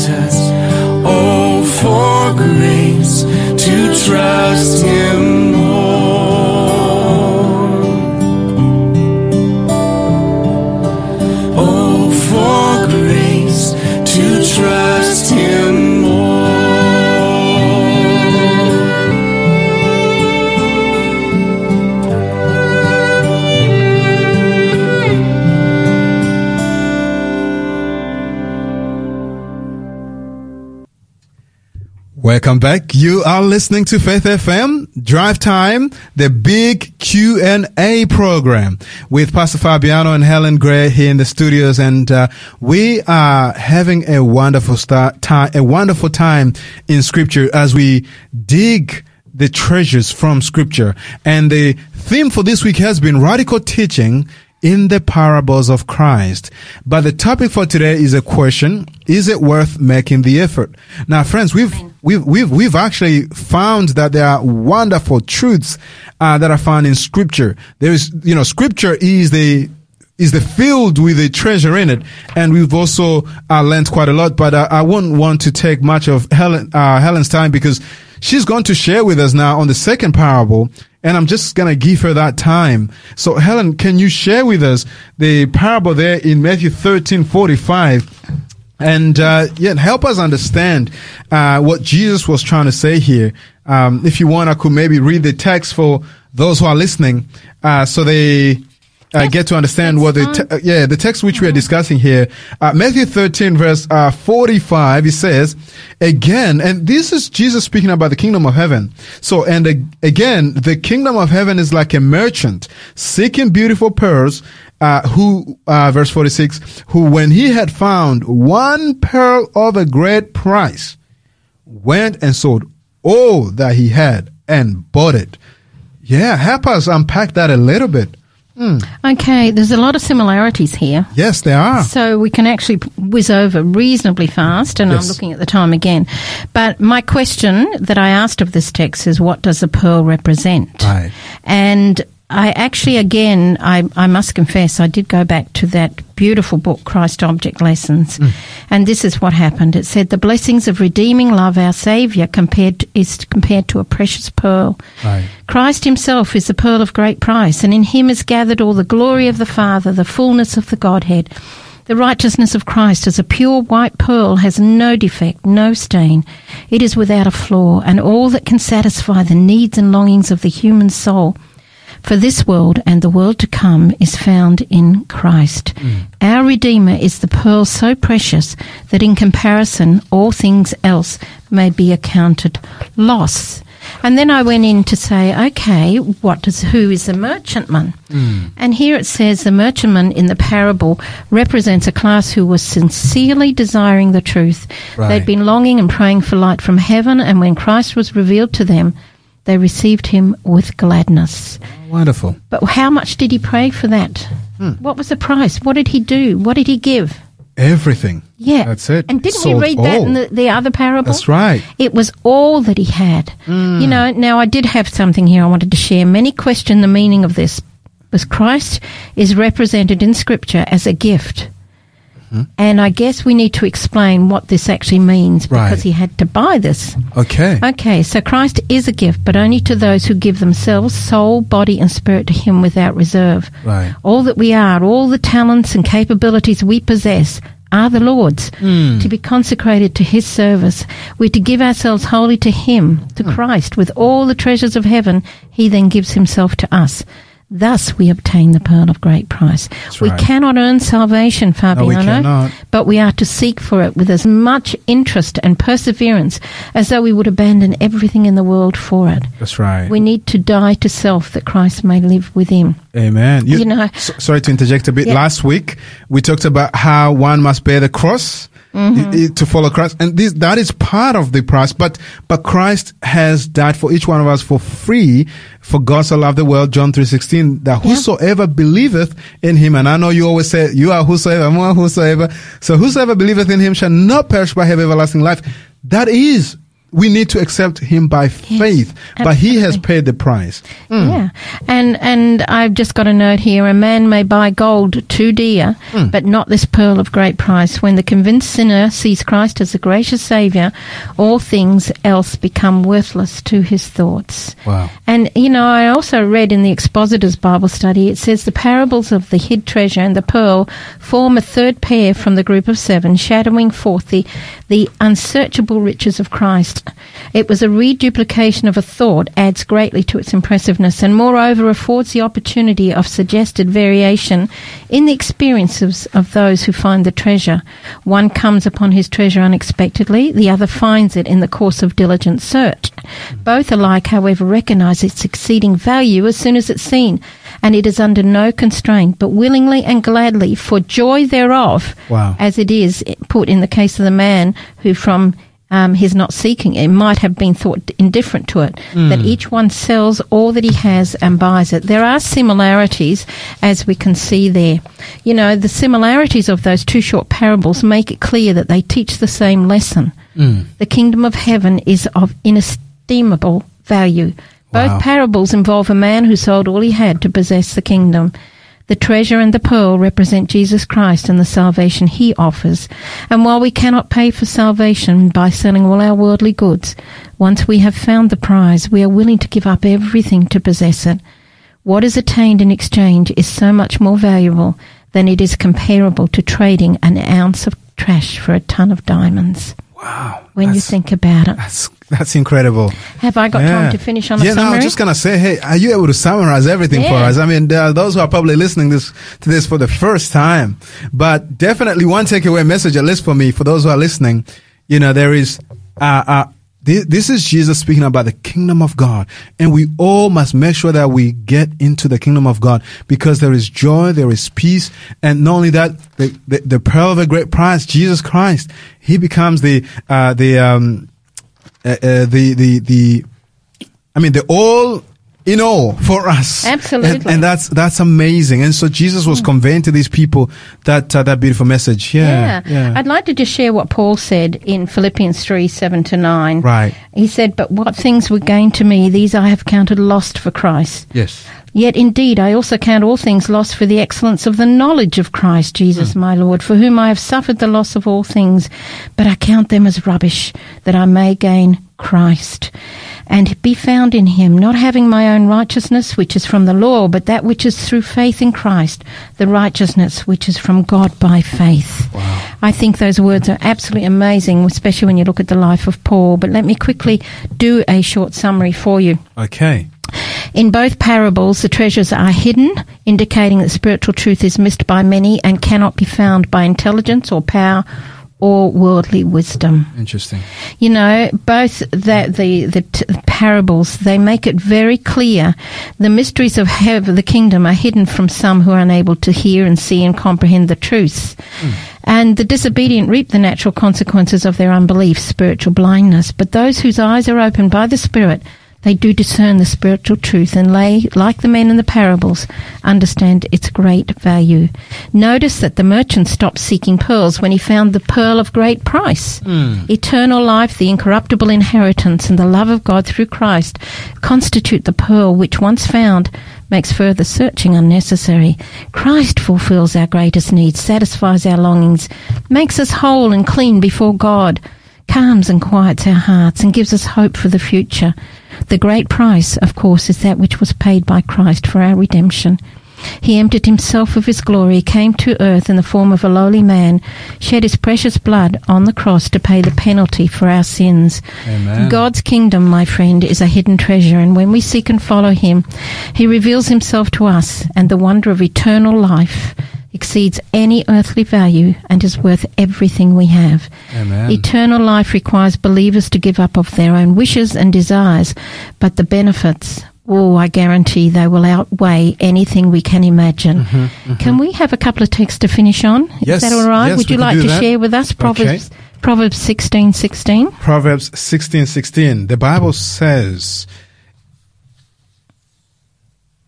Jesus. Welcome back. You are listening to Faith FM Drive Time, the big Q&A program with Pastor Fabiano and Helen Gray here in the studios. And, uh, we are having a wonderful start time, a wonderful time in scripture as we dig the treasures from scripture. And the theme for this week has been radical teaching in the parables of Christ. But the topic for today is a question. Is it worth making the effort? Now, friends, we've, we've, we've, we've actually found that there are wonderful truths, uh, that are found in scripture. There is, you know, scripture is the, is the field with the treasure in it. And we've also uh, learned quite a lot, but uh, I wouldn't want to take much of Helen, uh, Helen's time because she's going to share with us now on the second parable. And I'm just going to give her that time. So Helen, can you share with us the parable there in Matthew 13, 45? And, uh, yeah, help us understand, uh, what Jesus was trying to say here. Um, if you want, I could maybe read the text for those who are listening, uh, so they, uh, get to understand what the, te- uh, yeah, the text which we are discussing here. Uh, Matthew 13 verse, uh, 45, he says, again, and this is Jesus speaking about the kingdom of heaven. So, and ag- again, the kingdom of heaven is like a merchant seeking beautiful pearls, uh, who, uh, verse 46, who when he had found one pearl of a great price, went and sold all that he had and bought it. Yeah, help us unpack that a little bit. Hmm. Okay, there's a lot of similarities here. Yes, there are. So we can actually whiz over reasonably fast, and Yes. I'm looking at the time again. But my question that I asked of this text is, what does a pearl represent? Right. And I actually, again, I, I must confess, I did go back to that beautiful book, Christ's Object Lessons, mm. and this is what happened. It said the blessings of redeeming love, our Saviour, compared to, is compared to a precious pearl. Right. Christ himself is the pearl of great price, and in him is gathered all the glory of the Father, the fullness of the Godhead. The righteousness of Christ as a pure white pearl has no defect, no stain. It is without a flaw, and all that can satisfy the needs and longings of the human soul for this world and the world to come is found in Christ. Hmm. Our Redeemer is the pearl so precious that in comparison all things else may be accounted loss. And then I went in to say, okay, what does who is the merchantman? Hmm. And here it says the merchantman in the parable represents a class who was sincerely desiring the truth. Right. They'd been longing and praying for light from heaven, and when Christ was revealed to them, they received him with gladness. Wonderful. But how much did he pray for that? Hmm. What was the price? What did he do? What did he give? Everything. Yeah. That's it. And didn't Sold we read that all. in the, the other parable? That's right. It was all that he had. You know, now I did have something here I wanted to share. Many question the meaning of this. Because Christ is represented in Scripture as a gift. Hmm. And I guess we need to explain what this actually means because Right. he had to buy this. Okay. Okay, so Christ is a gift, but only to those who give themselves, soul, body, and spirit to Him without reserve. Right. All that we are, all the talents and capabilities we possess are the Lord's to be consecrated to His service. We're to give ourselves wholly to Him, to Christ, with all the treasures of heaven. He then gives Himself to us. Thus we obtain the pearl of great price. we right. cannot earn salvation, we Fabiano, cannot. but we are to seek for it with as much interest and perseverance as though we would abandon everything in the world for it. That's right. We need to die to self that Christ may live within. Amen. You know- s- sorry to interject a bit. Yeah. Last week we talked about how one must bear the cross Mm-hmm. to follow Christ, and this that is part of the price. But but Christ has died for each one of us for free. For God so loved the world, John three sixteen, that Yeah. whosoever believeth in Him, and I know you always say you are whosoever, I'm whosoever. So whosoever believeth in Him shall not perish but have everlasting life. That is. We need to accept him by faith, but he has paid the price. Yeah. And and I've just got a note here. A man may buy gold too dear, Hmm. but not this pearl of great price. When the convinced sinner sees Christ as a gracious Saviour, all things else become worthless to his thoughts. Wow. And, you know, I also read in the Expositor's Bible study, it says the parables of the hid treasure and the pearl form a third pair from the group of seven, shadowing forth the, the unsearchable riches of Christ It was a reduplication of a thought adds greatly to its impressiveness and moreover affords the opportunity of suggested variation in the experiences of those who find the treasure. One comes upon his treasure unexpectedly, the other finds it in the course of diligent search. Both alike, however, recognize its exceeding value as soon as it's seen, and it is under no constraint, but willingly and gladly, for joy thereof, Wow. as it is put in the case of the man who from um, his not seeking it might have been thought indifferent to it, that each one sells all that he has and buys it. There are similarities, as we can see there. You know, the similarities of those two short parables make it clear that they teach the same lesson. The kingdom of heaven is of inestimable value. Both Wow. parables involve a man who sold all he had to possess the kingdom. The treasure and the pearl represent Jesus Christ and the salvation he offers. And while we cannot pay for salvation by selling all our worldly goods, once we have found the prize, we are willing to give up everything to possess it. What is attained in exchange is so much more valuable than it is comparable to trading an ounce of trash for a ton of diamonds. Wow. When you think about it. That's that's incredible. Have I got time to finish on a yeah, no, summary? I was just gonna say, hey, are you able to summarize everything for us? I mean, there are those who are probably listening this to this for the first time, but definitely one takeaway message, at least for me, for those who are listening, you know, there is, uh, uh, this, this is Jesus speaking about the kingdom of God, and we all must make sure that we get into the kingdom of God because there is joy, there is peace, and not only that, the the, the pearl of a great price, Jesus Christ, He becomes the uh, the um, uh, uh, the the the I mean the all in all for us. Absolutely. and, and that's that's amazing. And so Jesus was conveying to these people that uh, that beautiful message. Yeah, Yeah. I'd like to just share what Paul said in Philippians 3 7 to 9. Right. He said, But what things were gain to me, these I have counted lost for Christ. yes. Yet indeed I also count all things lost for the excellence of the knowledge of Christ Jesus my Lord, for whom I have suffered the loss of all things, but I count them as rubbish, that I may gain Christ, and be found in him, not having my own righteousness which is from the law, but that which is through faith in Christ, the righteousness which is from God by faith. Wow. I think those words are absolutely amazing, especially when you look at the life of Paul. But let me quickly do a short summary for you. Okay. In both parables, the treasures are hidden, indicating that spiritual truth is missed by many and cannot be found by intelligence or power or worldly wisdom. Interesting. You know, both the the, the t- parables they make it very clear the mysteries of heaven, the kingdom, are hidden from some who are unable to hear and see and comprehend the truths. Hmm. And the disobedient reap the natural consequences of their unbelief, spiritual blindness. But those whose eyes are opened by the Spirit, they do discern the spiritual truth and lay, like the men in the parables, understand its great value. Notice that the merchant stopped seeking pearls when he found the pearl of great price. Hmm. Eternal life, the incorruptible inheritance, and the love of God through Christ constitute the pearl which once found makes further searching unnecessary. Christ fulfills our greatest needs, satisfies our longings, makes us whole and clean before God, calms and quiets our hearts, and gives us hope for the future. The great price, of course, is that which was paid by Christ for our redemption. He emptied himself of his glory, came to earth in the form of a lowly man, shed his precious blood on the cross to pay the penalty for our sins. Amen. God's kingdom, my friend, is a hidden treasure, and when we seek and follow him, he reveals himself to us, and the wonder of eternal life exceeds any earthly value and is worth everything we have. Amen. Eternal life requires believers to give up of their own wishes and desires, but the benefits, oh, I guarantee they will outweigh anything we can imagine. Can we have a couple of texts to finish on? Mm-hmm, Yes, Is that all right? yes, Would you like to that. share with us Proverbs Proverbs sixteen sixteen? Proverbs sixteen sixteen. The Bible says,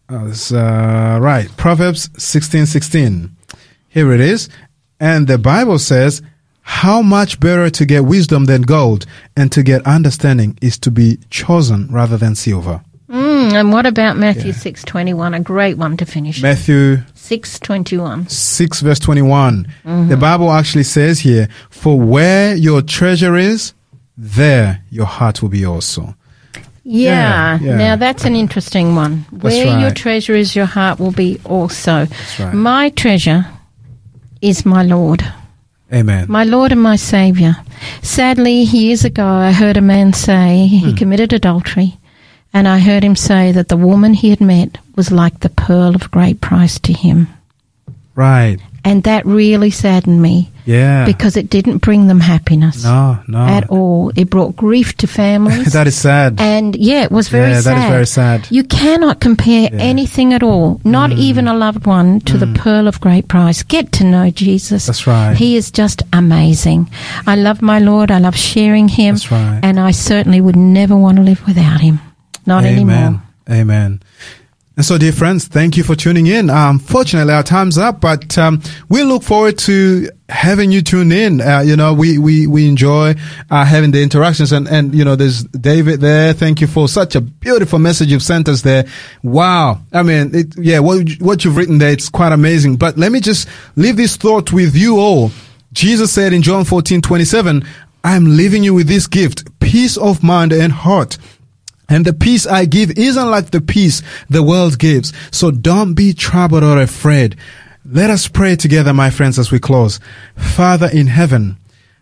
oh, uh, right, Proverbs sixteen sixteen. Here it is. And the Bible says, how much better to get wisdom than gold and to get understanding is to be chosen rather than silver. Mm, and what about Matthew six twenty one? A great one to finish. Matthew Six twenty one. 6 verse 21. Mm-hmm. The Bible actually says here, for where your treasure is, there your heart will be also. Yeah. Yeah, yeah. Now that's an interesting one. That's Where your treasure is, your heart will be also. That's right. My treasure is my Lord. Amen. my Lord and my Saviour. Sadly, years ago, I heard a man say he Hmm. committed adultery, and I heard him say that the woman he had met was like the pearl of great price to him. Right. And that really saddened me Yeah. because it didn't bring them happiness no, no. at all. It brought grief to families. [LAUGHS] that is sad. and yeah, it was very yeah, sad. that is very sad. You cannot compare Yeah. Mm. anything at all, not even a loved one, to the pearl of great price. Get to know Jesus. That's right. He is just amazing. I love my Lord. I love sharing Him. That's right. And I certainly would never want to live without Him. Not Amen. anymore. Amen. And so, dear friends, thank you for tuning in. Unfortunately, our time's up, but um, we look forward to having you tune in. Uh, you know, we we we enjoy uh, having the interactions, and and you know, there's David there. Thank you for such a beautiful message you've sent us there. Wow, I mean, it, yeah, what what you've written there, it's quite amazing. But let me just leave this thought with you all. Jesus said in John 14, 27, I am leaving you with this gift, peace of mind and heart. And the peace I give isn't like the peace the world gives. So don't be troubled or afraid. Let us pray together, my friends, as we close. Father in heaven,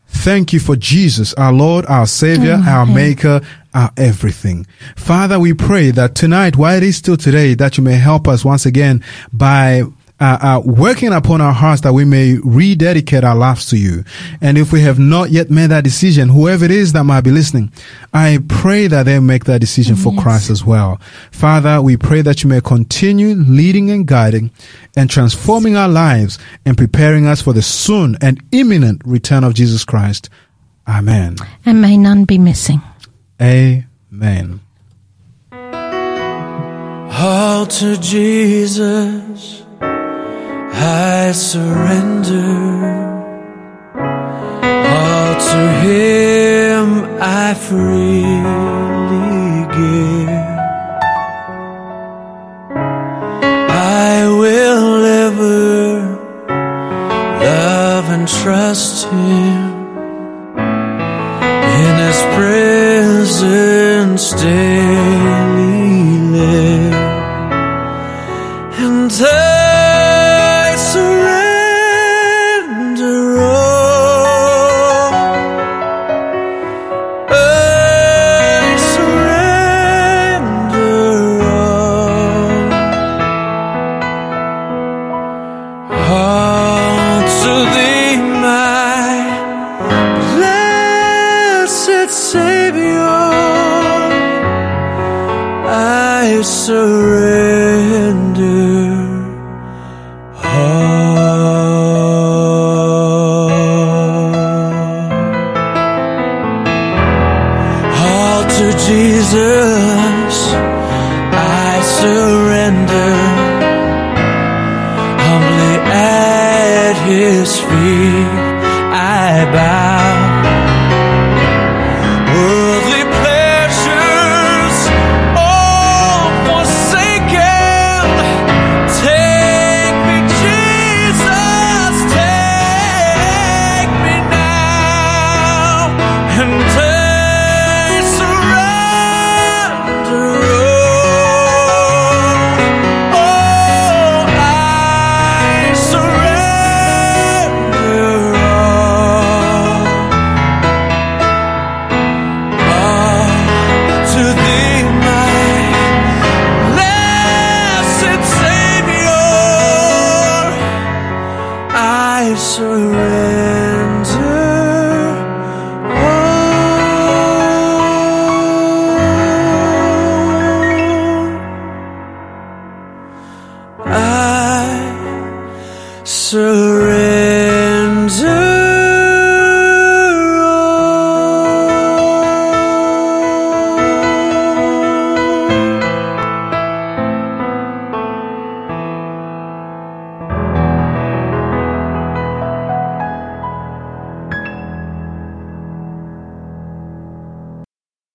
thank you for Jesus, our Lord, our Savior, our Maker, our everything. Father, we pray that tonight, while it is still today, that you may help us once again by uh, uh, working upon our hearts that we may rededicate our lives to you. And if we have not yet made that decision, whoever it is that might be listening, I pray that they make that decision for Christ as well. Father, we pray that you may continue leading and guiding and transforming our lives and preparing us for the soon and imminent return of Jesus Christ. Amen. And may none be missing. Amen. All to Jesus I surrender. All to Him I freely give. I will ever love and trust Him